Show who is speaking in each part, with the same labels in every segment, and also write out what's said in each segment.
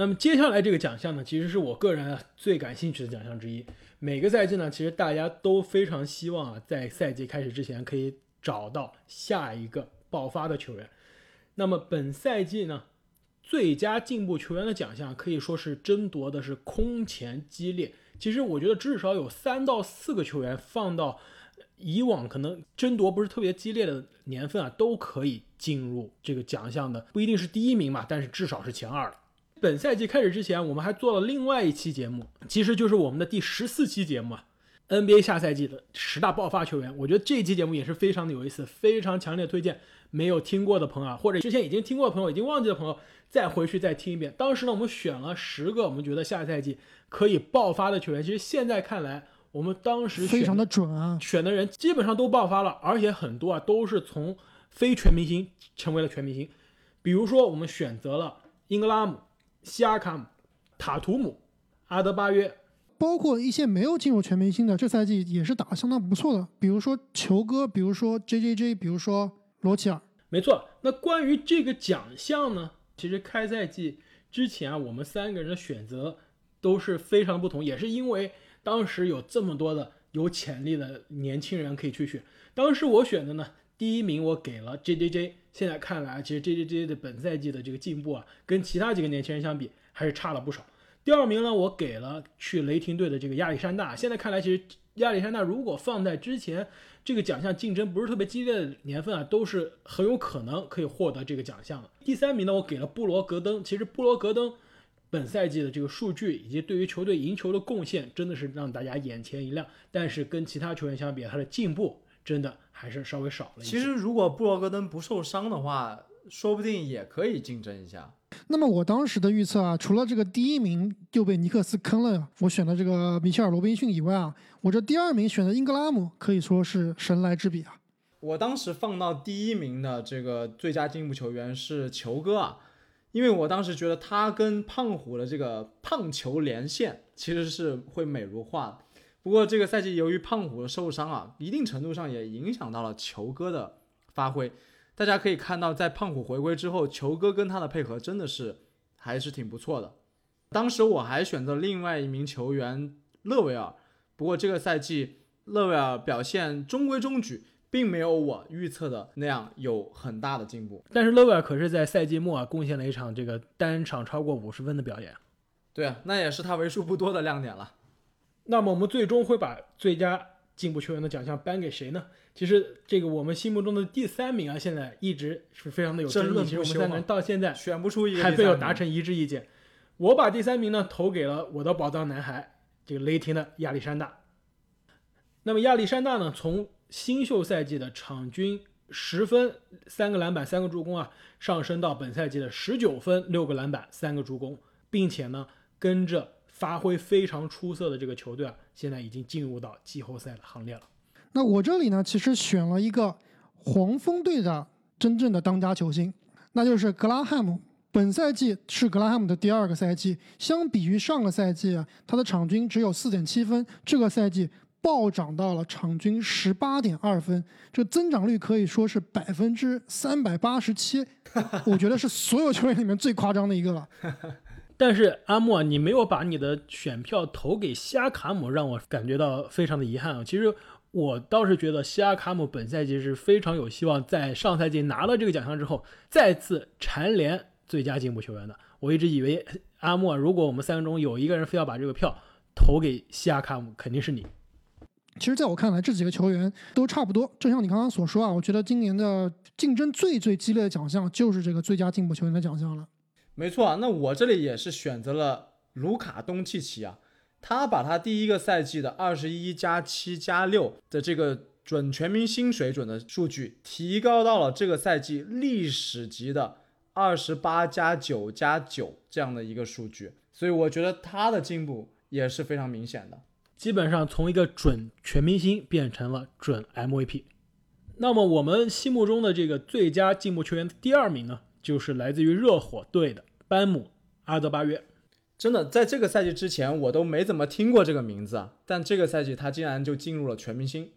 Speaker 1: 那么接下来这个奖项呢，其实是我个人最感兴趣的奖项之一。每个赛季呢，其实大家都非常希望啊，在赛季开始之前可以找到下一个爆发的球员。那么本赛季呢，最佳进步球员的奖项可以说是争夺的是空前激烈。其实我觉得至少有三到四个球员放到以往可能争夺不是特别激烈的年份啊，都可以进入这个奖项的，不一定是第一名嘛，但是至少是前二了。本赛季开始之前，我们还做了另外一期节目，其实就是我们的第十四期节目啊，NBA 下赛季的十大爆发球员。我觉得这期节目也是非常的有意思，非常强烈推荐没有听过的朋友啊，或者之前已经听过的朋友，已经忘记的朋友，再回去再听一遍。当时呢，我们选了十个我们觉得下赛季可以爆发的球员。其实现在看来，我们当时
Speaker 2: 非常的准啊，
Speaker 1: 选的人基本上都爆发了，而且很多啊都是从非全明星成为了全明星。比如说，我们选择了英格拉姆。西亚卡姆、塔图姆、阿德巴约，
Speaker 2: 包括一些没有进入全明星的，这赛季也是打得相当不错的。比如说球哥，比如说 J J J，比如说罗齐尔。
Speaker 1: 没错。那关于这个奖项呢？其实开赛季之前啊，我们三个人的选择都是非常不同，也是因为当时有这么多的有潜力的年轻人可以去选。当时我选的呢。第一名我给了 J J J，现在看来，其实 J J J 的本赛季的这个进步啊，跟其他几个年轻人相比，还是差了不少。第二名呢，我给了去雷霆队的这个亚历山大，现在看来，其实亚历山大如果放在之前这个奖项竞争不是特别激烈的年份啊，都是很有可能可以获得这个奖项的。第三名呢，我给了布罗格登，其实布罗格登本赛季的这个数据以及对于球队赢球的贡献，真的是让大家眼前一亮。但是跟其他球员相比，他的进步。真的还是稍微少了一
Speaker 3: 些。其实，如果布罗格登不受伤的话，说不定也可以竞争一下。
Speaker 2: 那么，我当时的预测啊，除了这个第一名就被尼克斯坑了，我选的这个米切尔·罗宾逊以外啊，我这第二名选的英格拉姆可以说是神来之笔啊。
Speaker 3: 我当时放到第一名的这个最佳进步球员是球哥啊，因为我当时觉得他跟胖虎的这个胖球连线其实是会美如画。不过这个赛季由于胖虎的受伤啊，一定程度上也影响到了球哥的发挥。大家可以看到，在胖虎回归之后，球哥跟他的配合真的是还是挺不错的。当时我还选择另外一名球员勒维尔，不过这个赛季勒维尔表现中规中矩，并没有我预测的那样有很大的进步。
Speaker 1: 但是勒维尔可是在赛季末啊，贡献了一场这个单场超过五十分的表演。
Speaker 3: 对啊，那也是他为数不多的亮点了。
Speaker 1: 那么我们最终会把最佳进步球员的奖项颁给谁呢？其实这个我们心目中的第三名啊，现在一直是非常的有争议。其实我们三个人到现在
Speaker 3: 选不出一个，
Speaker 1: 还没有达成一致意见。我把第三名呢投给了我的宝藏男孩，这个雷霆的亚历山大。那么亚历山大呢，从新秀赛季的场均十分、三个篮板、三个助攻啊，上升到本赛季的十九分、六个篮板、三个助攻，并且呢，跟着。发挥非常出色的这个球队啊，现在已经进入到季后赛的行列了。
Speaker 2: 那我这里呢，其实选了一个黄蜂队的真正的当家球星，那就是格拉汉姆。本赛季是格拉汉姆的第二个赛季，相比于上个赛季，他的场均只有四点七分，这个赛季暴涨到了场均十八点二分，这增长率可以说是百分之三百八十七，我觉得是所有球员里面最夸张的一个了。
Speaker 1: 但是阿莫，你没有把你的选票投给西亚卡姆，让我感觉到非常的遗憾啊。其实我倒是觉得西亚卡姆本赛季是非常有希望，在上赛季拿了这个奖项之后，再次蝉联最佳进步球员的。我一直以为阿莫，如果我们三个中有一个人非要把这个票投给西亚卡姆，肯定是你。
Speaker 2: 其实，在我看来，这几个球员都差不多。就像你刚刚所说啊，我觉得今年的竞争最最激烈的奖项就是这个最佳进步球员的奖项了。
Speaker 3: 没错啊，那我这里也是选择了卢卡东契奇啊，他把他第一个赛季的二十一加七加六的这个准全明星水准的数据提高到了这个赛季历史级的二十八加九加九这样的一个数据，所以我觉得他的进步也是非常明显的，
Speaker 1: 基本上从一个准全明星变成了准 MVP。那么我们心目中的这个最佳进步球员第二名呢，就是来自于热火队的。班姆阿德巴约，
Speaker 3: 真的在这个赛季之前我都没怎么听过这个名字啊，但这个赛季他竟然就进入了全明星。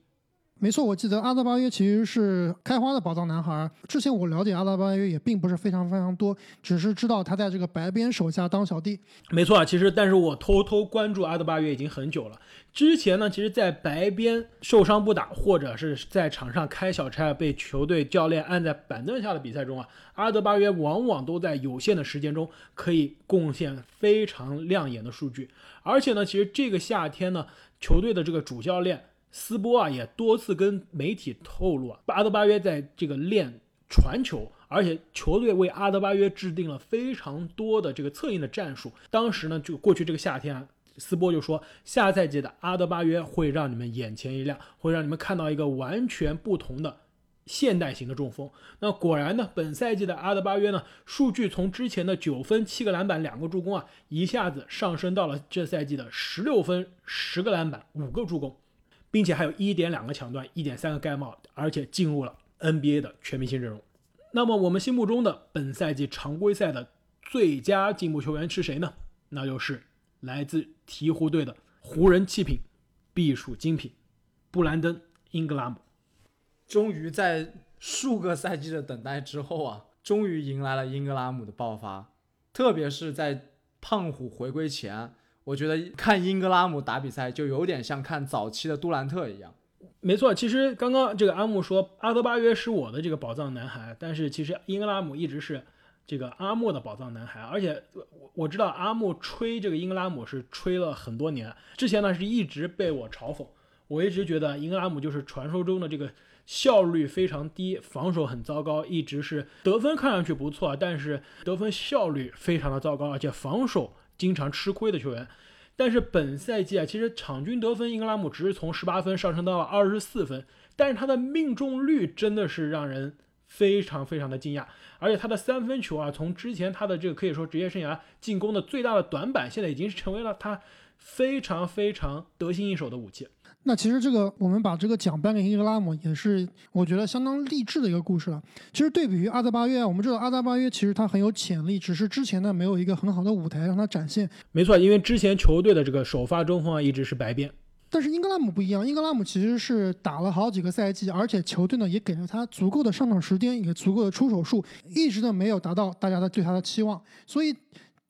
Speaker 2: 没错，我记得阿德巴约其实是开花的宝藏男孩。之前我了解阿德巴约也并不是非常非常多，只是知道他在这个白边手下当小弟。
Speaker 1: 没错啊，其实但是我偷偷关注阿德巴约已经很久了。之前呢，其实，在白边受伤不打，或者是在场上开小差，被球队教练按在板凳下的比赛中啊，阿德巴约往往都在有限的时间中可以贡献非常亮眼的数据。而且呢，其实这个夏天呢，球队的这个主教练。斯波啊也多次跟媒体透露啊，阿德巴约在这个练传球，而且球队为阿德巴约制定了非常多的这个策应的战术。当时呢，就过去这个夏天啊，斯波就说，下赛季的阿德巴约会让你们眼前一亮，会让你们看到一个完全不同的现代型的中锋。那果然呢，本赛季的阿德巴约呢，数据从之前的九分、七个篮板、两个助攻啊，一下子上升到了这赛季的十六分、十个篮板、五个助攻。并且还有一点两个抢断，一点三个盖帽，而且进入了 NBA 的全明星阵容。那么我们心目中的本赛季常规赛的最佳进步球员是谁呢？那就是来自鹈鹕队的湖人弃品、必属精品布兰登·英格拉姆。
Speaker 3: 终于在数个赛季的等待之后啊，终于迎来了英格拉姆的爆发，特别是在胖虎回归前。我觉得看英格拉姆打比赛就有点像看早期的杜兰特一样。
Speaker 1: 没错，其实刚刚这个阿木说阿德巴约是我的这个宝藏男孩，但是其实英格拉姆一直是这个阿木的宝藏男孩。而且我我知道阿木吹这个英格拉姆是吹了很多年，之前呢是一直被我嘲讽。我一直觉得英格拉姆就是传说中的这个效率非常低，防守很糟糕，一直是得分看上去不错，但是得分效率非常的糟糕，而且防守。经常吃亏的球员，但是本赛季啊，其实场均得分英格拉姆只是从十八分上升到了二十四分，但是他的命中率真的是让人非常非常的惊讶，而且他的三分球啊，从之前他的这个可以说职业生涯进攻的最大的短板，现在已经是成为了他非常非常得心应手的武器。
Speaker 2: 那其实这个我们把这个奖颁给英格拉姆，也是我觉得相当励志的一个故事了。其实对比于阿德巴约，我们知道阿德巴约其实他很有潜力，只是之前呢没有一个很好的舞台让他展现。
Speaker 1: 没错，因为之前球队的这个首发中锋啊一直是白边。
Speaker 2: 但是英格拉姆不一样，英格拉姆其实是打了好几个赛季，而且球队呢也给了他足够的上场时间，也足够的出手数，一直呢没有达到大家的对他的期望，所以。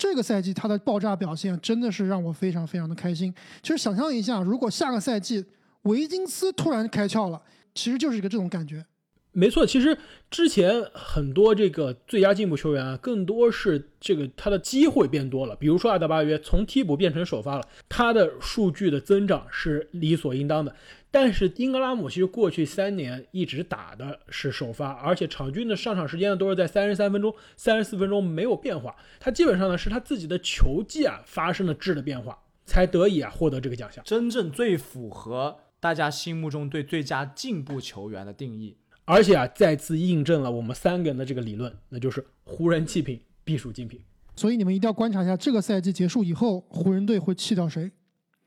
Speaker 2: 这个赛季他的爆炸表现真的是让我非常非常的开心。其实想象一下，如果下个赛季维金斯突然开窍了，其实就是一个这种感觉。
Speaker 1: 没错，其实之前很多这个最佳进步球员啊，更多是这个他的机会变多了。比如说阿德巴约从替补变成首发了，他的数据的增长是理所应当的。但是英格拉姆其实过去三年一直打的是首发，而且场均的上场时间呢都是在三十三分钟、三十四分钟没有变化。他基本上呢是他自己的球技啊发生了质的变化，才得以啊获得这个奖项。
Speaker 3: 真正最符合大家心目中对最佳进步球员的定义。
Speaker 1: 而且啊，再次印证了我们三个人的这个理论，那就是湖人弃品必属精品。
Speaker 2: 所以你们一定要观察一下，这个赛季结束以后，湖人队会弃掉谁？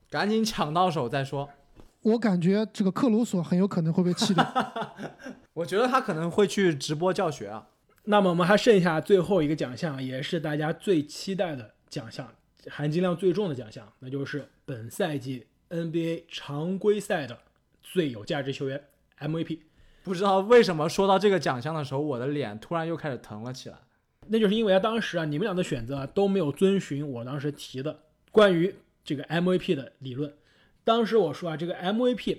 Speaker 3: 赶紧抢到手再说。
Speaker 2: 我感觉这个克鲁索很有可能会被气掉。
Speaker 3: 我觉得他可能会去直播教学啊。
Speaker 1: 那么我们还剩下最后一个奖项，也是大家最期待的奖项，含金量最重的奖项，那就是本赛季 NBA 常规赛的最有价值球员 MVP。
Speaker 3: 不知道为什么说到这个奖项的时候，我的脸突然又开始疼了起来。
Speaker 1: 那就是因为啊，当时啊，你们俩的选择都没有遵循我当时提的关于这个 MVP 的理论。当时我说啊，这个 MVP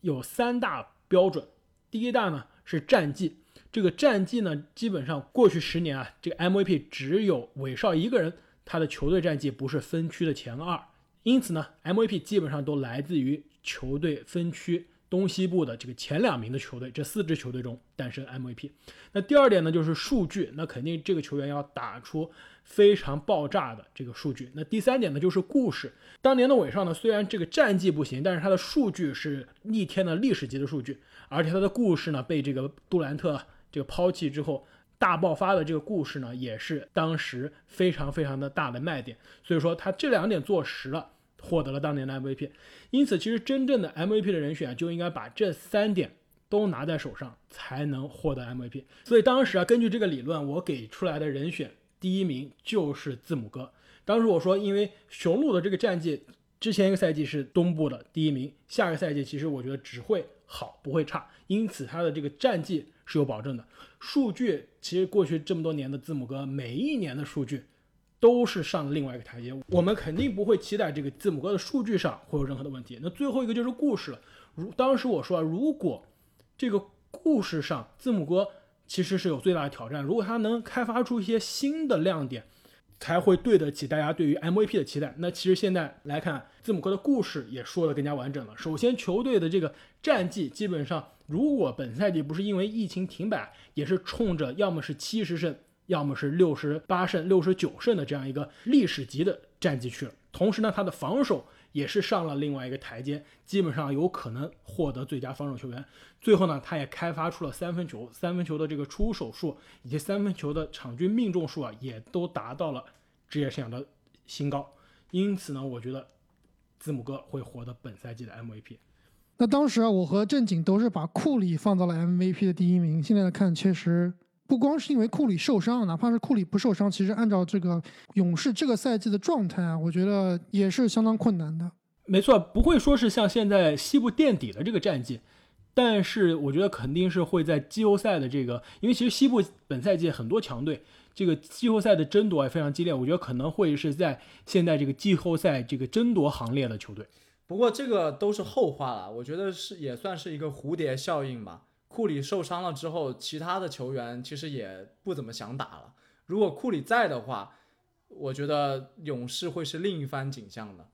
Speaker 1: 有三大标准。第一大呢是战绩，这个战绩呢，基本上过去十年啊，这个 MVP 只有韦少一个人，他的球队战绩不是分区的前二。因此呢，MVP 基本上都来自于球队分区。东西部的这个前两名的球队，这四支球队中诞生 MVP。那第二点呢，就是数据，那肯定这个球员要打出非常爆炸的这个数据。那第三点呢，就是故事。当年的韦少呢，虽然这个战绩不行，但是他的数据是逆天的历史级的数据，而且他的故事呢，被这个杜兰特这个抛弃之后大爆发的这个故事呢，也是当时非常非常的大的卖点。所以说他这两点做实了。获得了当年的 MVP，因此其实真正的 MVP 的人选就应该把这三点都拿在手上，才能获得 MVP。所以当时啊，根据这个理论，我给出来的人选第一名就是字母哥。当时我说，因为雄鹿的这个战绩，之前一个赛季是东部的第一名，下个赛季其实我觉得只会好，不会差，因此他的这个战绩是有保证的。数据其实过去这么多年的字母哥，每一年的数据都是上了另外一个台阶，我们肯定不会期待这个字母哥的数据上会有任何的问题。那最后一个就是故事了，如当时我说，如果这个故事上字母哥其实是有最大的挑战，如果他能开发出一些新的亮点。才会对得起大家对于 MVP 的期待。那其实现在来看，字母哥的故事也说得更加完整了。首先，球队的这个战绩基本上，如果本赛季不是因为疫情停摆，也是冲着要么是七十胜，要么是六十八胜、六十九胜的这样一个历史级的战绩去了。同时呢，他的防守。也是上了另外一个台阶，基本上有可能获得最佳防守球员。最后呢，他也开发出了三分球，三分球的这个出手数以及三分球的场均命中数啊，也都达到了职业生涯的新高。因此呢，我觉得字母哥会获得本赛季的 MVP。
Speaker 2: 那当时啊，我和正经都是把库里放到了 MVP 的第一名。现在看，确实。不光是因为库里受伤，哪怕是库里不受伤，其实按照这个勇士这个赛季的状态啊，我觉得也是相当困难的。
Speaker 1: 没错，不会说是像现在西部垫底的这个战绩，但是我觉得肯定是会在季后赛的这个，因为其实西部本赛季很多强队，这个季后赛的争夺也非常激烈，我觉得可能会是在现在这个季后赛这个争夺行列的球队。
Speaker 3: 不过这个都是后话了，我觉得是也算是一个蝴蝶效应吧。库里受伤了之后，其他的球员其实也不怎么想打了。如果库里在的话，我觉得勇士会是另一番景象的。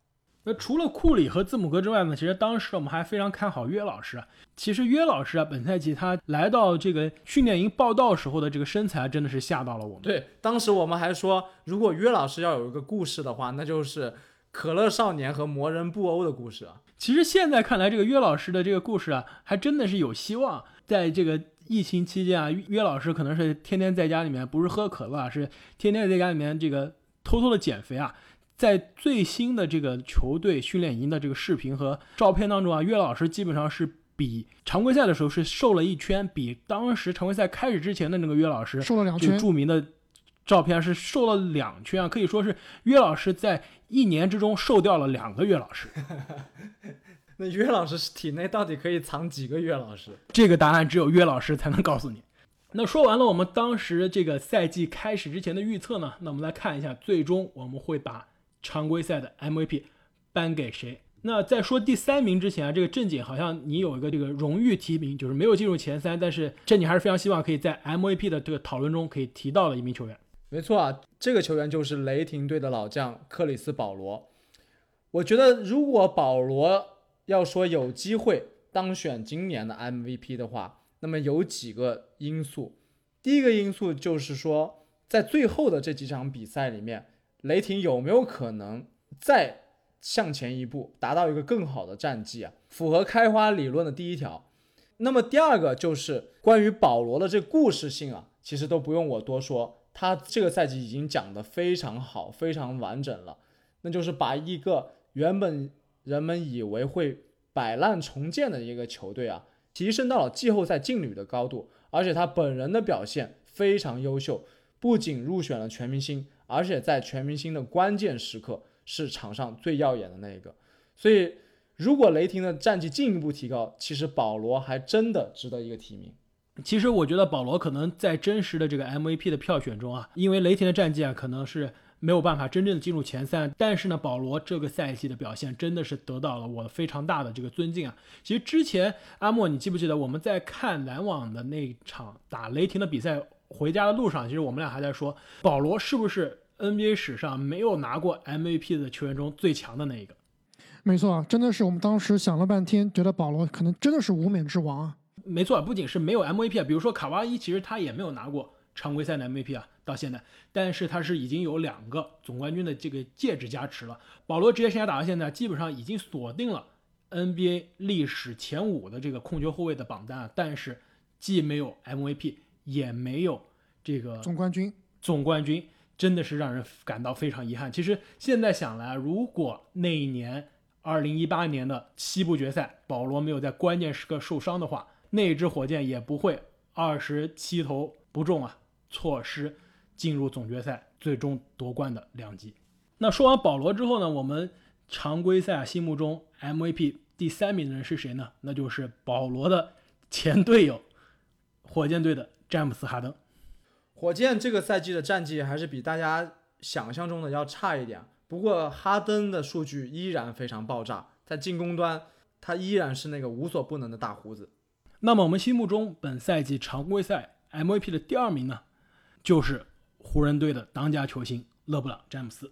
Speaker 1: 那除了库里和字母哥之外呢？其实当时我们还非常看好约老师。其实约老师啊，本赛季他来到这个训练营报道时候的这个身材，真的是吓到了我们。
Speaker 3: 对，当时我们还说，如果约老师要有一个故事的话，那就是可乐少年和魔人布欧的故事啊。
Speaker 1: 其实现在看来，这个约老师的这个故事啊，还真的是有希望。在这个疫情期间啊，约老师可能是天天在家里面，不是喝可乐，是天天在家里面这个偷偷的减肥啊。在最新的这个球队训练营的这个视频和照片当中啊，约老师基本上是比常规赛的时候是瘦了一圈，比当时常规赛开始之前的那个约老师
Speaker 2: 瘦了两圈。
Speaker 1: 著名的照片是瘦了两圈啊，可以说是约老师在一年之中瘦掉了两个约老师。
Speaker 3: 那约老师体内到底可以藏几个约老师？
Speaker 1: 这个答案只有约老师才能告诉你。那说完了我们当时这个赛季开始之前的预测呢？那我们来看一下，最终我们会把常规赛的 MVP 颁给谁？那在说第三名之前啊，这个正经好像你有一个这个荣誉提名，就是没有进入前三，但是正经还是非常希望可以在 MVP 的这个讨论中可以提到的一名球员。
Speaker 3: 没错啊，这个球员就是雷霆队的老将克里斯保罗。我觉得如果保罗要说有机会当选今年的 MVP 的话，那么有几个因素。第一个因素就是说，在最后的这几场比赛里面，雷霆有没有可能再向前一步，达到一个更好的战绩啊？符合开花理论的第一条。那么第二个就是关于保罗的这故事性啊，其实都不用我多说，他这个赛季已经讲得非常好，非常完整了。那就是把一个原本人们以为会摆烂重建的一个球队啊，提升到了季后赛劲旅的高度，而且他本人的表现非常优秀，不仅入选了全明星，而且在全明星的关键时刻是场上最耀眼的那一个。所以，如果雷霆的战绩进一步提高，其实保罗还真的值得一个提名。
Speaker 1: 其实我觉得保罗可能在真实的这个 MVP 的票选中啊，因为雷霆的战绩啊，可能是。没有办法真正的进入前三，但是呢，保罗这个赛季的表现真的是得到了我非常大的这个尊敬啊。其实之前阿莫，你记不记得我们在看篮网的那场打雷霆的比赛，回家的路上，其实我们俩还在说，保罗是不是 NBA 史上没有拿过 MVP 的球员中最强的那一个？
Speaker 2: 没错，真的是我们当时想了半天，觉得保罗可能真的是无冕之王啊。
Speaker 1: 没错，不仅是没有 MVP 啊，比如说卡哇伊，其实他也没有拿过。常规赛的 MVP 啊，到现在，但是他是已经有两个总冠军的这个戒指加持了。保罗职业生涯打到现在，基本上已经锁定了 NBA 历史前五的这个控球后卫的榜单啊，但是既没有 MVP，也没有这个
Speaker 2: 总冠军。
Speaker 1: 总冠军真的是让人感到非常遗憾。其实现在想来，如果那一年二零一八年的西部决赛，保罗没有在关键时刻受伤的话，那支火箭也不会二十七投不中啊。错失进入总决赛最终夺冠的两极。那说完保罗之后呢？我们常规赛啊心目中 MVP 第三名的人是谁呢？那就是保罗的前队友，火箭队的詹姆斯哈登。
Speaker 3: 火箭这个赛季的战绩还是比大家想象中的要差一点，不过哈登的数据依然非常爆炸，在进攻端他依然是那个无所不能的大胡子。
Speaker 1: 那么我们心目中本赛季常规赛 MVP 的第二名呢，就是湖人队的当家球星勒布朗·詹姆斯。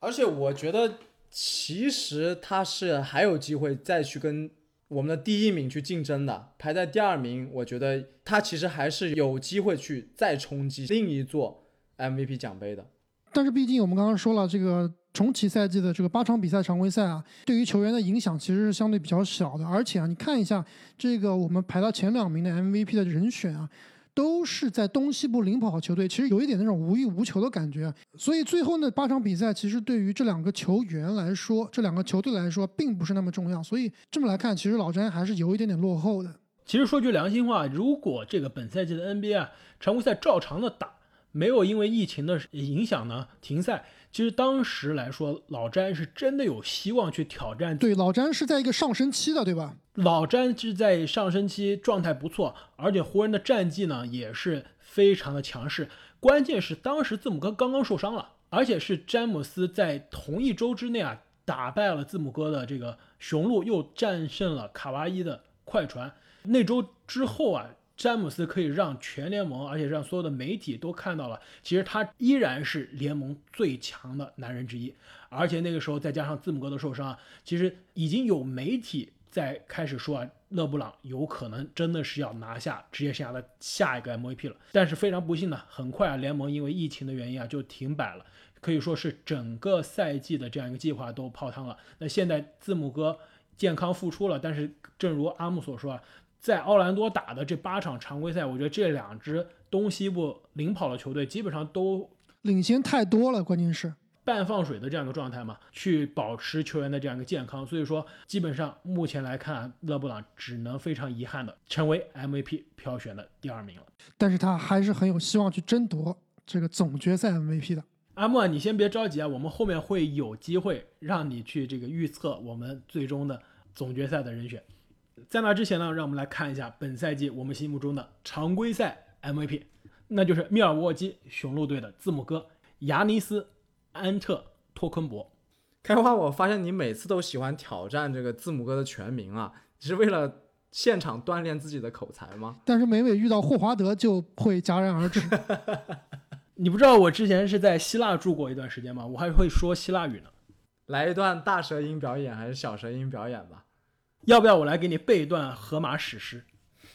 Speaker 3: 而且我觉得，其实他是还有机会再去跟我们的第一名去竞争的。排在第二名，我觉得他其实还是有机会去再冲击另一座 MVP 奖杯的。
Speaker 2: 但是毕竟我们刚刚说了，这个重启赛季的这个八场比赛常规赛啊，对于球员的影响其实是相对比较小的。而且啊，你看一下这个我们排到前两名的 MVP 的人选啊。都是在东西部领跑球队，其实有一点那种无欲无求的感觉。所以最后那八场比赛，其实对于这两个球员来说，这两个球队来说，并不是那么重要。所以这么来看，其实老詹还是有一点点落后的。
Speaker 1: 其实说句良心话，如果这个本赛季的 NBA 常规赛照常的打，没有因为疫情的影响呢停赛。其实当时来说，老詹是真的有希望去挑战。
Speaker 2: 对，老詹是在一个上升期的，对吧？
Speaker 1: 老詹是在上升期，状态不错，而且湖人的战绩呢也是非常的强势。关键是当时字母哥刚刚受伤了，而且是詹姆斯在同一周之内啊打败了字母哥的这个雄鹿，又战胜了卡哇伊的快船。那周之后啊。詹姆斯可以让全联盟，而且让所有的媒体都看到了，其实他依然是联盟最强的男人之一。而且那个时候再加上字母哥的受伤，其实已经有媒体在开始说啊，勒布朗有可能真的是要拿下职业生涯的下一个 MVP 了。但是非常不幸呢，很快啊，联盟因为疫情的原因啊就停摆了，可以说是整个赛季的这样一个计划都泡汤了。那现在字母哥健康复出了，但是正如阿木所说啊。在奥兰多打的这八场常规赛，我觉得这两支东西部领跑的球队基本上都
Speaker 2: 领先太多了，关键是
Speaker 1: 半放水的这样一个状态嘛，去保持球员的这样一个健康。所以说，基本上目前来看，勒布朗只能非常遗憾的成为 MVP 票选的第二名了。
Speaker 2: 但是他还是很有希望去争夺这个总决赛 MVP 的。
Speaker 1: 阿莫，你先别着急啊，我们后面会有机会让你去这个预测我们最终的总决赛的人选。在那之前呢，让我们来看一下本赛季我们心目中的常规赛 MVP，那就是密尔沃基雄鹿队的字母哥亚尼斯·安特托昆博。
Speaker 3: 开花，我发现你每次都喜欢挑战这个字母哥的全名啊，你是为了现场锻炼自己的口才吗？
Speaker 2: 但是每每遇到霍华德就会戛然而止。
Speaker 1: 你不知道我之前是在希腊住过一段时间吗？我还会说希腊语呢。
Speaker 3: 来一段大舌音表演还是小舌音表演吧？
Speaker 1: 要不要我来给你背一段荷马史诗？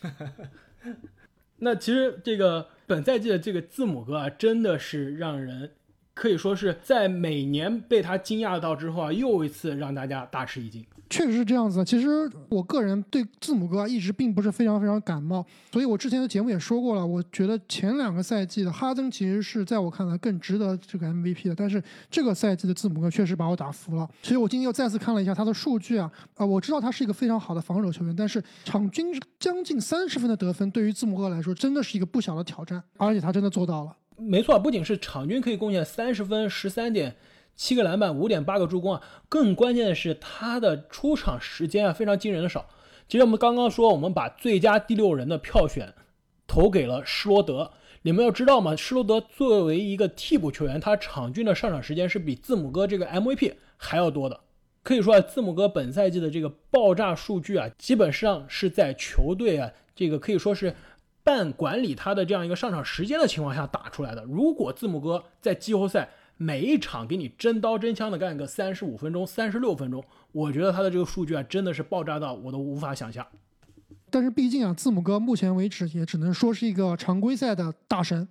Speaker 1: 那其实这个本赛季的这个字母哥啊，真的是让人可以说是在每年被他惊讶到之后啊，又一次让大家大吃一惊。
Speaker 2: 确实是这样子。其实我个人对字母哥一直并不是非常非常感冒，所以我之前的节目也说过了。我觉得前两个赛季的哈登其实是在我看来更值得这个 MVP 的，但是这个赛季的字母哥确实把我打服了。其实我今天又再次看了一下他的数据啊，啊，我知道他是一个非常好的防守球员，但是场均将近三十分的得分，对于字母哥来说真的是一个不小的挑战，而且他真的做到了。
Speaker 1: 没错，不仅是场均可以贡献三十分、十三点。七个篮板，五点八个助攻啊！更关键的是他的出场时间啊，非常惊人的少。其实我们刚刚说，我们把最佳第六人的票选投给了施罗德。你们要知道吗？施罗德作为一个替补球员，他场均的上场时间是比字母哥这个 MVP 还要多的。可以说啊，字母哥本赛季的这个爆炸数据啊，基本上是在球队啊这个可以说是半管理他的这样一个上场时间的情况下打出来的。如果字母哥在季后赛，每一场给你真刀真枪的干个三十五分钟、三十六分钟，我觉得他的这个数据啊，真的是爆炸到我都无法想象。
Speaker 2: 但是毕竟啊，字母哥目前为止也只能说是一个常规赛的大神，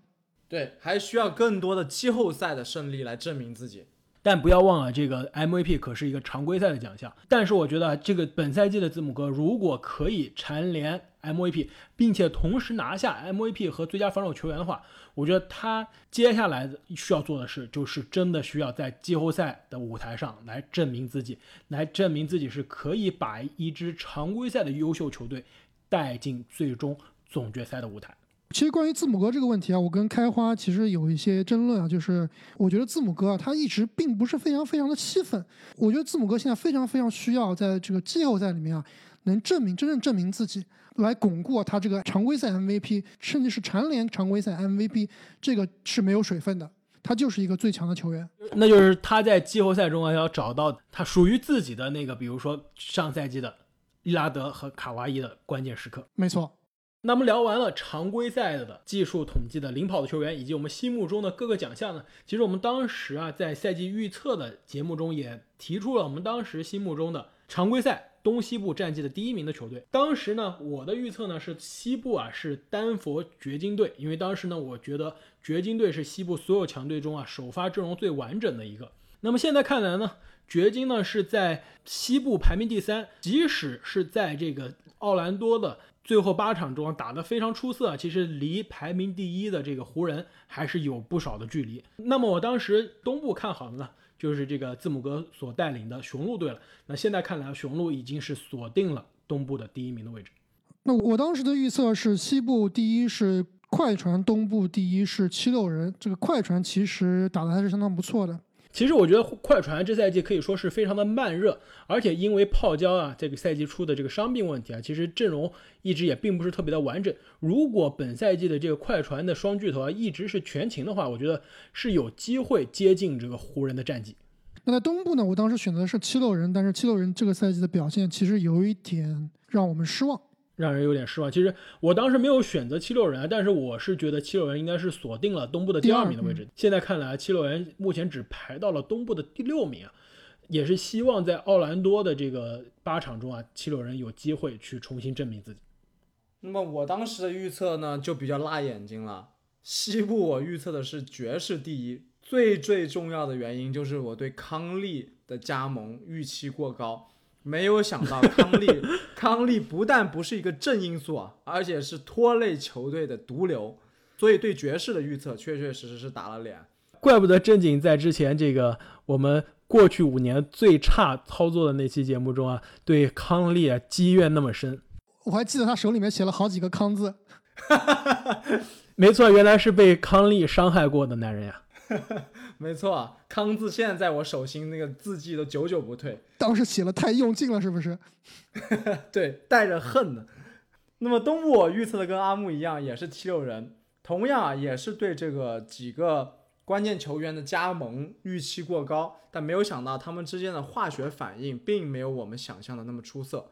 Speaker 3: 对，还需要更多的季后赛的胜利来证明自己。
Speaker 1: 但不要忘了，这个 MVP 可是一个常规赛的奖项。但是我觉得这个本赛季的字母哥如果可以蝉联 MVP，并且同时拿下 MVP 和最佳防守球员的话，我觉得他接下来需要做的事就是真的需要在季后赛的舞台上来证明自己，来证明自己是可以把一支常规赛的优秀球队带进最终总决赛的舞台。
Speaker 2: 其实关于字母哥这个问题啊，我跟开花其实有一些争论啊，就是我觉得字母哥啊，他一直并不是非常非常的气愤。我觉得字母哥现在非常非常需要在这个季后赛里面啊，能证明真正证明自己，来巩固他这个常规赛 MVP，甚至是蝉联常规赛 MVP，这个是没有水分的。他就是一个最强的球员，
Speaker 1: 那就是他在季后赛中啊要找到他属于自己的那个，比如说上赛季的利拉德和卡哇伊的关键时刻。
Speaker 2: 没错。
Speaker 1: 那么聊完了常规赛的技术统计的领跑的球员，以及我们心目中的各个奖项呢？其实我们当时啊在赛季预测的节目中也提出了我们当时心目中的常规赛东西部战绩的第一名的球队。当时呢我的预测呢是西部啊是丹佛掘金队，因为当时呢我觉得掘金队是西部所有强队中啊首发阵容最完整的一个。那么现在看来呢，掘金呢是在西部排名第三，即使是在这个奥兰多的。最后八场中打得非常出色，其实离排名第一的这个湖人还是有不少的距离。那么我当时东部看好的呢，就是这个字母哥所带领的雄鹿队了。那现在看来，雄鹿已经是锁定了东部的第一名的位置。
Speaker 2: 那我当时的预测是西部第一是快船，东部第一是七六人。这个快船其实打的还是相当不错的。
Speaker 1: 其实我觉得快船这赛季可以说是非常的慢热，而且因为泡椒啊这个赛季出的这个伤病问题啊，其实阵容一直也并不是特别的完整。如果本赛季的这个快船的双巨头啊一直是全勤的话，我觉得是有机会接近这个湖人的战绩。
Speaker 2: 那在东部呢，我当时选择的是七六人，但是七六人这个赛季的表现其实有一点让我们失望。
Speaker 1: 让人有点失望。其实我当时没有选择七六人啊，但是我是觉得七六人应该是锁定了东部的第二名的位置。现在看来，七六人目前只排到了东部的第六名啊，也是希望在奥兰多的这个八场中啊，七六人有机会去重新证明自己。
Speaker 3: 那么我当时的预测呢，就比较辣眼睛了。西部我预测的是爵士第一，最最重要的原因就是我对康利的加盟预期过高。没有想到康利，康利不但不是一个正因素啊，而且是拖累球队的毒瘤，所以对爵士的预测确确实实是打了脸。
Speaker 1: 怪不得正经在之前这个我们过去五年最差操作的那期节目中啊，对康利啊积怨那么深。
Speaker 2: 我还记得他手里面写了好几个康字。
Speaker 1: 没错，原来是被康利伤害过的男人呀。
Speaker 3: 没错，康字现在在我手心，那个字迹都久久不退。
Speaker 2: 当时写了太用劲了，是不是？
Speaker 3: 对，带着恨的。那么东部我预测的跟阿木一样，也是七六人，同样啊也是对这个几个关键球员的加盟预期过高，但没有想到他们之间的化学反应并没有我们想象的那么出色。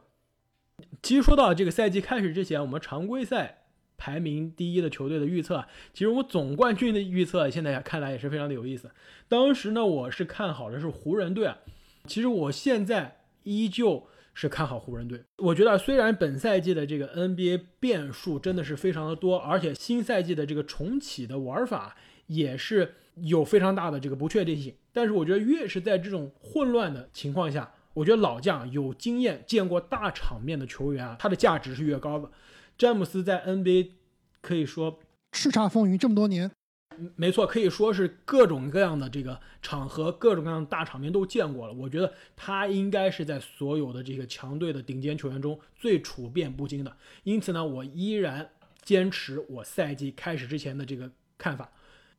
Speaker 1: 其实说到这个赛季开始之前，我们常规赛。排名第一的球队的预测，其实我总冠军的预测现在看来也是非常的有意思。当时呢，我是看好的是湖人队啊。其实我现在依旧是看好湖人队。我觉得虽然本赛季的这个 NBA 变数真的是非常的多，而且新赛季的这个重启的玩法也是有非常大的这个不确定性，但是我觉得越是在这种混乱的情况下，我觉得老将有经验、见过大场面的球员啊，他的价值是越高的。詹姆斯在 NBA 可以说
Speaker 2: 叱咤风云这么多年，
Speaker 1: 没错，可以说是各种各样的这个场合、各种各样的大场面都见过了。我觉得他应该是在所有的这个强队的顶尖球员中最处变不惊的。因此呢，我依然坚持我赛季开始之前的这个看法，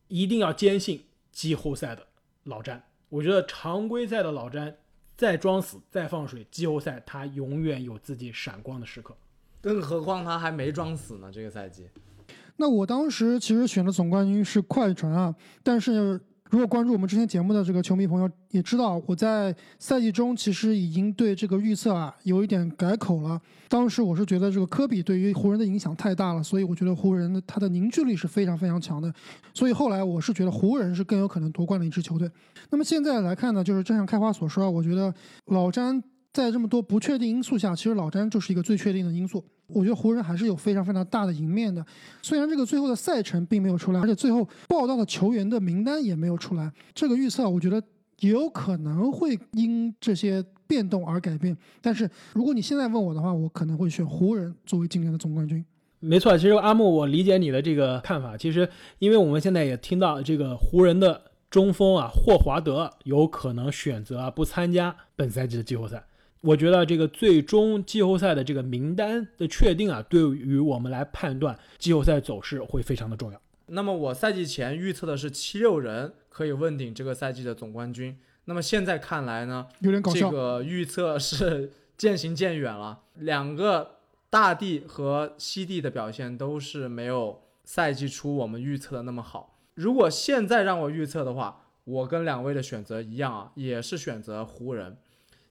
Speaker 1: 一定要坚信季后赛的老詹。我觉得常规赛的老詹再装死、再放水，季后赛他永远有自己闪光的时刻。
Speaker 3: 更何况他还没装死呢，这个赛季。
Speaker 2: 那我当时其实选的总冠军是快船啊，但是如果关注我们之前节目的这个球迷朋友也知道，我在赛季中其实已经对这个预测啊有一点改口了。当时我是觉得这个科比对于湖人的影响太大了，所以我觉得湖人的他的凝聚力是非常非常强的。所以后来我是觉得湖人是更有可能夺冠的一支球队。那么现在来看呢，就是正像开花所说啊，我觉得老詹。在这么多不确定因素下，其实老詹就是一个最确定的因素。我觉得湖人还是有非常非常大的赢面的。虽然这个最后的赛程并没有出来，而且最后报道的球员的名单也没有出来，这个预测我觉得也有可能会因这些变动而改变。但是如果你现在问我的话，我可能会选湖人作为今年的总冠军。
Speaker 1: 没错，其实阿木，我理解你的这个看法。其实因为我们现在也听到这个湖人的中锋啊霍华德有可能选择不参加本赛季的季后赛。我觉得这个最终季后赛的这个名单的确定啊，对于我们来判断季后赛走势会非常的重要。
Speaker 3: 那么我赛季前预测的是七六人可以问鼎这个赛季的总冠军。那么现在看来呢，
Speaker 2: 有点搞笑。
Speaker 3: 这个预测是 渐行渐远了。两个大帝和西帝的表现都是没有赛季初我们预测的那么好。如果现在让我预测的话，我跟两位的选择一样啊，也是选择湖人。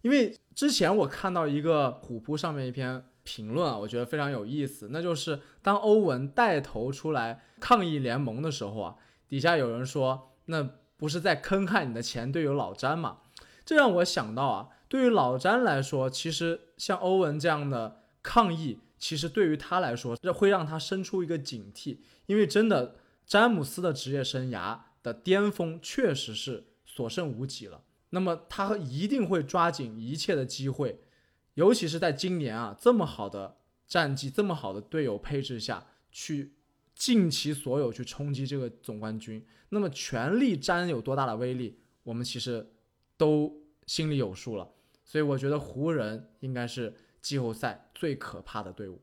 Speaker 3: 因为之前我看到一个虎扑上面一篇评论啊，我觉得非常有意思，那就是当欧文带头出来抗议联盟的时候啊，底下有人说，那不是在坑害你的前队友老詹吗？这让我想到啊，对于老詹来说，其实像欧文这样的抗议，其实对于他来说，这会让他生出一个警惕，因为真的詹姆斯的职业生涯的巅峰确实是所剩无几了。那么他一定会抓紧一切的机会，尤其是在今年啊这么好的战绩、这么好的队友配置下去尽其所有去冲击这个总冠军。那么全力战有多大的威力，我们其实都心里有数了。所以我觉得湖人应该是季后赛最可怕的队伍。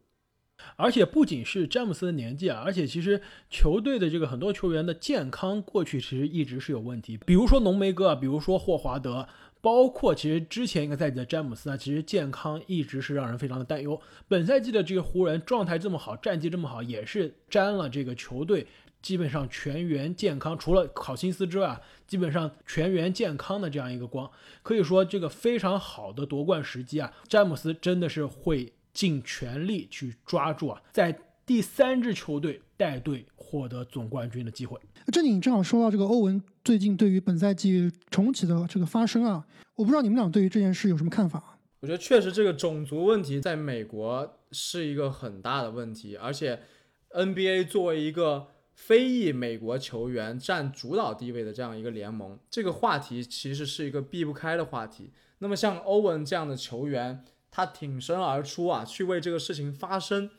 Speaker 1: 而且不仅是詹姆斯的年纪啊，而且其实球队的这个很多球员的健康过去其实一直是有问题，比如说浓眉哥啊，比如说霍华德，包括其实之前一个赛季的詹姆斯啊，其实健康一直是让人非常的担忧。本赛季的这个湖人状态这么好，战绩这么好，也是沾了这个球队基本上全员健康，除了考辛斯之外，基本上全员健康的这样一个光，可以说这个非常好的夺冠时机啊，詹姆斯真的是会。尽全力去抓住啊，在第三支球队带队获得总冠军的机会。
Speaker 2: 这里正好说到这个欧文最近对于本赛季重启的这个发声啊，我不知道你们俩对于这件事有什么看法？
Speaker 3: 我觉得确实这个种族问题在美国是一个很大的问题，而且 NBA 作为一个非裔美国球员占主导地位的这样一个联盟，这个话题其实是一个避不开的话题。那么像欧文这样的球员。他挺身而出啊，去为这个事情发声，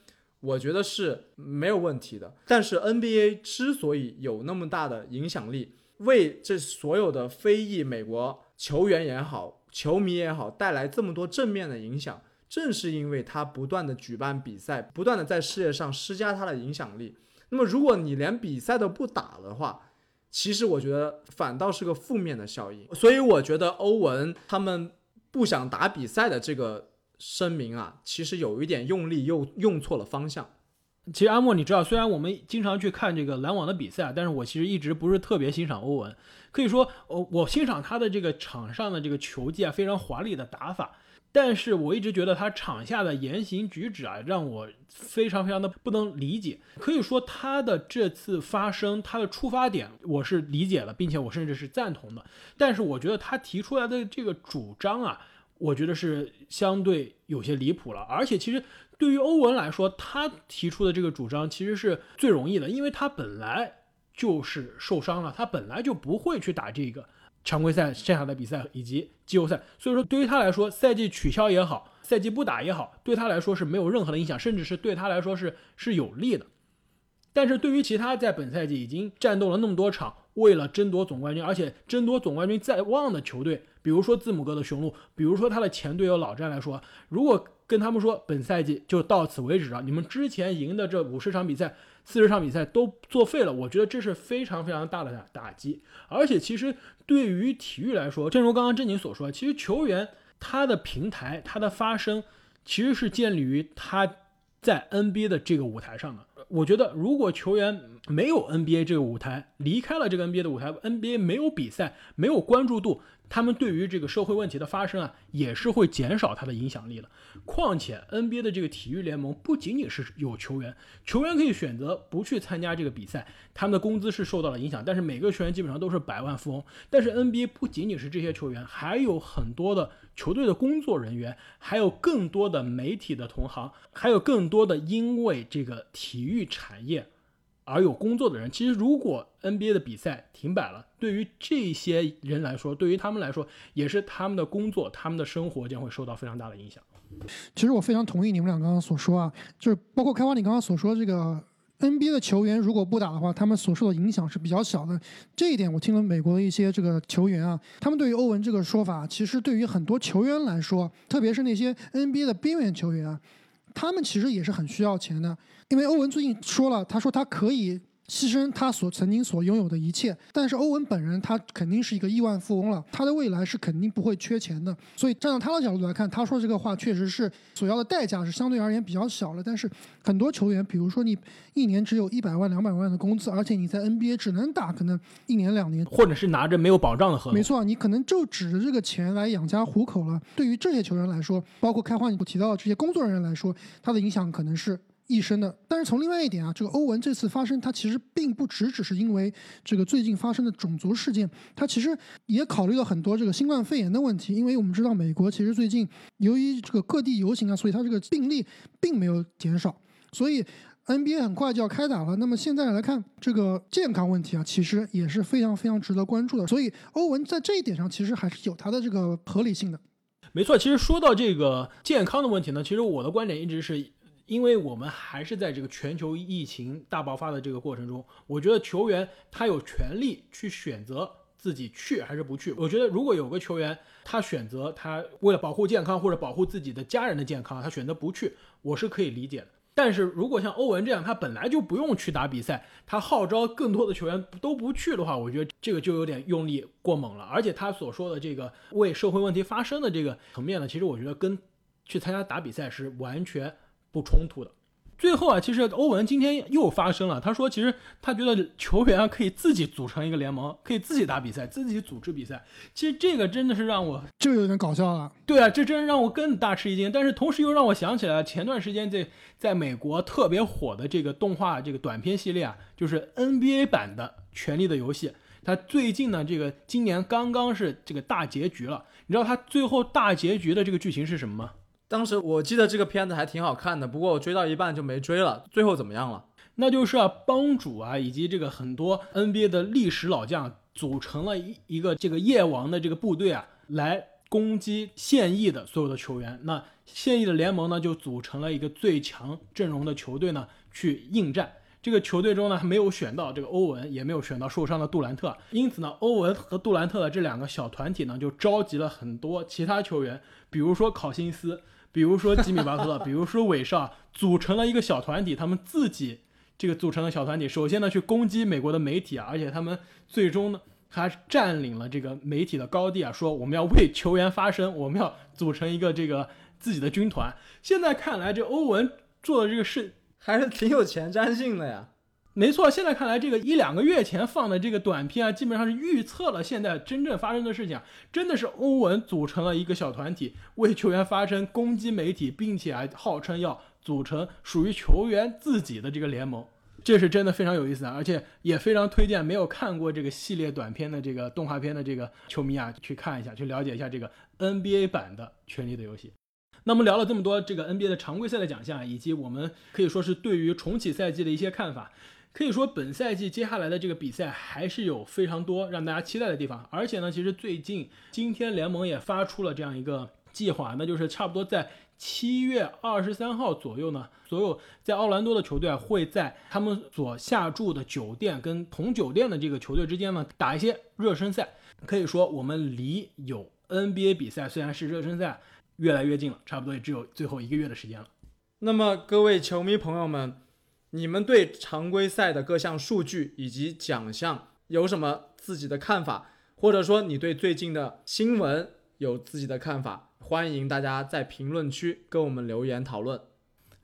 Speaker 3: 我觉得是没有问题的。但是 NBA 之所以有那么大的影响力，为这所有的非裔美国球员也好、球迷也好带来这么多正面的影响，正是因为他不断的举办比赛，不断的在世界上施加他的影响力。那么如果你连比赛都不打的话，其实我觉得反倒是个负面的效应。所以我觉得欧文他们不想打比赛的这个。声明啊，其实有一点用力，又用错了方向。
Speaker 1: 其实阿莫，你知道，虽然我们经常去看这个篮网的比赛，但是我其实一直不是特别欣赏欧文。可以说，我我欣赏他的这个场上的这个球技啊，非常华丽的打法。但是我一直觉得他场下的言行举止啊，让我非常非常的不能理解。可以说，他的这次发声，他的出发点我是理解了，并且我甚至是赞同的。但是我觉得他提出来的这个主张啊。我觉得是相对有些离谱了，而且其实对于欧文来说，他提出的这个主张其实是最容易的，因为他本来就是受伤了，他本来就不会去打这个常规赛剩下的比赛以及季后赛，所以说对于他来说，赛季取消也好，赛季不打也好，对他来说是没有任何的影响，甚至是对他来说是是有利的。但是对于其他在本赛季已经战斗了那么多场，为了争夺总冠军，而且争夺总冠军在望的球队，比如说字母哥的雄鹿，比如说他的前队友老詹来说，如果跟他们说本赛季就到此为止了，你们之前赢的这五十场比赛、四十场比赛都作废了，我觉得这是非常非常大的打击。而且其实对于体育来说，正如刚刚珍妮所说，其实球员他的平台、他的发声，其实是建立于他在 NBA 的这个舞台上的。我觉得，如果球员没有 NBA 这个舞台，离开了这个 NBA 的舞台，NBA 没有比赛，没有关注度。他们对于这个社会问题的发生啊，也是会减少他的影响力的。况且 NBA 的这个体育联盟不仅仅是有球员，球员可以选择不去参加这个比赛，他们的工资是受到了影响。但是每个球员基本上都是百万富翁。但是 NBA 不仅仅是这些球员，还有很多的球队的工作人员，还有更多的媒体的同行，还有更多的因为这个体育产业。而有工作的人，其实如果 NBA 的比赛停摆了，对于这些人来说，对于他们来说，也是他们的工作、他们的生活将会受到非常大的影响。
Speaker 2: 其实我非常同意你们俩刚刚所说啊，就是包括开花你刚刚所说这个 NBA 的球员如果不打的话，他们所受的影响是比较小的。这一点我听了美国的一些这个球员啊，他们对于欧文这个说法，其实对于很多球员来说，特别是那些 NBA 的边缘球员啊，他们其实也是很需要钱的。因为欧文最近说了，他说他可以。牺牲他所曾经所拥有的一切，但是欧文本人他肯定是一个亿万富翁了，他的未来是肯定不会缺钱的。所以站到他的角度来看，他说这个话确实是所要的代价是相对而言比较小了。但是很多球员，比如说你一年只有一百万、两百万的工资，而且你在 NBA 只能打可能一年两年，
Speaker 1: 或者是拿着没有保障的合同，
Speaker 2: 没错，你可能就指着这个钱来养家糊口了。对于这些球员来说，包括开花你提到的这些工作人员来说，他的影响可能是。一生的，但是从另外一点啊，这个欧文这次发生，他其实并不只只是因为这个最近发生的种族事件，他其实也考虑了很多这个新冠肺炎的问题。因为我们知道美国其实最近由于这个各地游行啊，所以它这个病例并没有减少，所以 NBA 很快就要开打了。那么现在来看这个健康问题啊，其实也是非常非常值得关注的。所以欧文在这一点上其实还是有他的这个合理性的。
Speaker 1: 没错，其实说到这个健康的问题呢，其实我的观点一直是。因为我们还是在这个全球疫情大爆发的这个过程中，我觉得球员他有权利去选择自己去还是不去。我觉得如果有个球员他选择他为了保护健康或者保护自己的家人的健康，他选择不去，我是可以理解的。但是如果像欧文这样，他本来就不用去打比赛，他号召更多的球员都不去的话，我觉得这个就有点用力过猛了。而且他所说的这个为社会问题发声的这个层面呢，其实我觉得跟去参加打比赛是完全。不冲突的。最后啊，其实欧文今天又发声了。他说，其实他觉得球员啊可以自己组成一个联盟，可以自己打比赛，自己组织比赛。其实这个真的是让我
Speaker 2: 这有点搞笑了。
Speaker 1: 对啊，这真让我更大吃一惊。但是同时又让我想起来前段时间在在美国特别火的这个动画这个短片系列啊，就是 NBA 版的《权力的游戏》。它最近呢，这个今年刚刚是这个大结局了。你知道它最后大结局的这个剧情是什么吗？
Speaker 3: 当时我记得这个片子还挺好看的，不过我追到一半就没追了。最后怎么样了？
Speaker 1: 那就是啊，帮主啊，以及这个很多 NBA 的历史老将组成了一一个这个夜王的这个部队啊，来攻击现役的所有的球员。那现役的联盟呢，就组成了一个最强阵容的球队呢，去应战。这个球队中呢，没有选到这个欧文，也没有选到受伤的杜兰特，因此呢，欧文和杜兰特的这两个小团体呢，就召集了很多其他球员，比如说考辛斯。比如说吉米巴特勒，比如说韦少，组成了一个小团体，他们自己这个组成的小团体，首先呢去攻击美国的媒体啊，而且他们最终呢还占领了这个媒体的高地啊，说我们要为球员发声，我们要组成一个这个自己的军团。现在看来，这欧文做的这个事
Speaker 3: 还是挺有前瞻性的呀。
Speaker 1: 没错，现在看来，这个一两个月前放的这个短片啊，基本上是预测了现在真正发生的事情。真的是欧文组成了一个小团体，为球员发声，攻击媒体，并且还号称要组成属于球员自己的这个联盟。这是真的非常有意思啊，而且也非常推荐没有看过这个系列短片的这个动画片的这个球迷啊，去看一下，去了解一下这个 NBA 版的《权力的游戏》。那么聊了这么多这个 NBA 的常规赛的奖项，以及我们可以说是对于重启赛季的一些看法。可以说，本赛季接下来的这个比赛还是有非常多让大家期待的地方。而且呢，其实最近今天联盟也发出了这样一个计划，那就是差不多在七月二十三号左右呢，所有在奥兰多的球队会在他们所下住的酒店跟同酒店的这个球队之间呢打一些热身赛。可以说，我们离有 NBA 比赛虽然是热身赛越来越近了，差不多也只有最后一个月的时间了。
Speaker 3: 那么，各位球迷朋友们。你们对常规赛的各项数据以及奖项有什么自己的看法？或者说你对最近的新闻有自己的看法？欢迎大家在评论区跟我们留言讨论。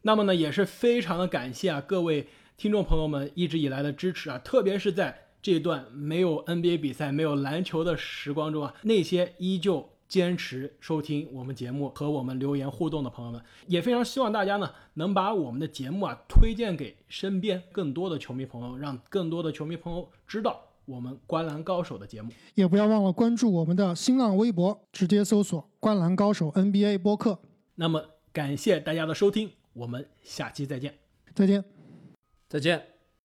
Speaker 1: 那么呢，也是非常的感谢啊各位听众朋友们一直以来的支持啊，特别是在这段没有 NBA 比赛、没有篮球的时光中啊，那些依旧。坚持收听我们节目和我们留言互动的朋友们，也非常希望大家呢能把我们的节目啊推荐给身边更多的球迷朋友，让更多的球迷朋友知道我们《观篮高手》的节目。
Speaker 2: 也不要忘了关注我们的新浪微博，直接搜索“观篮高手 NBA 播客”。
Speaker 1: 那么感谢大家的收听，我们下期再见，
Speaker 2: 再见，
Speaker 3: 再见。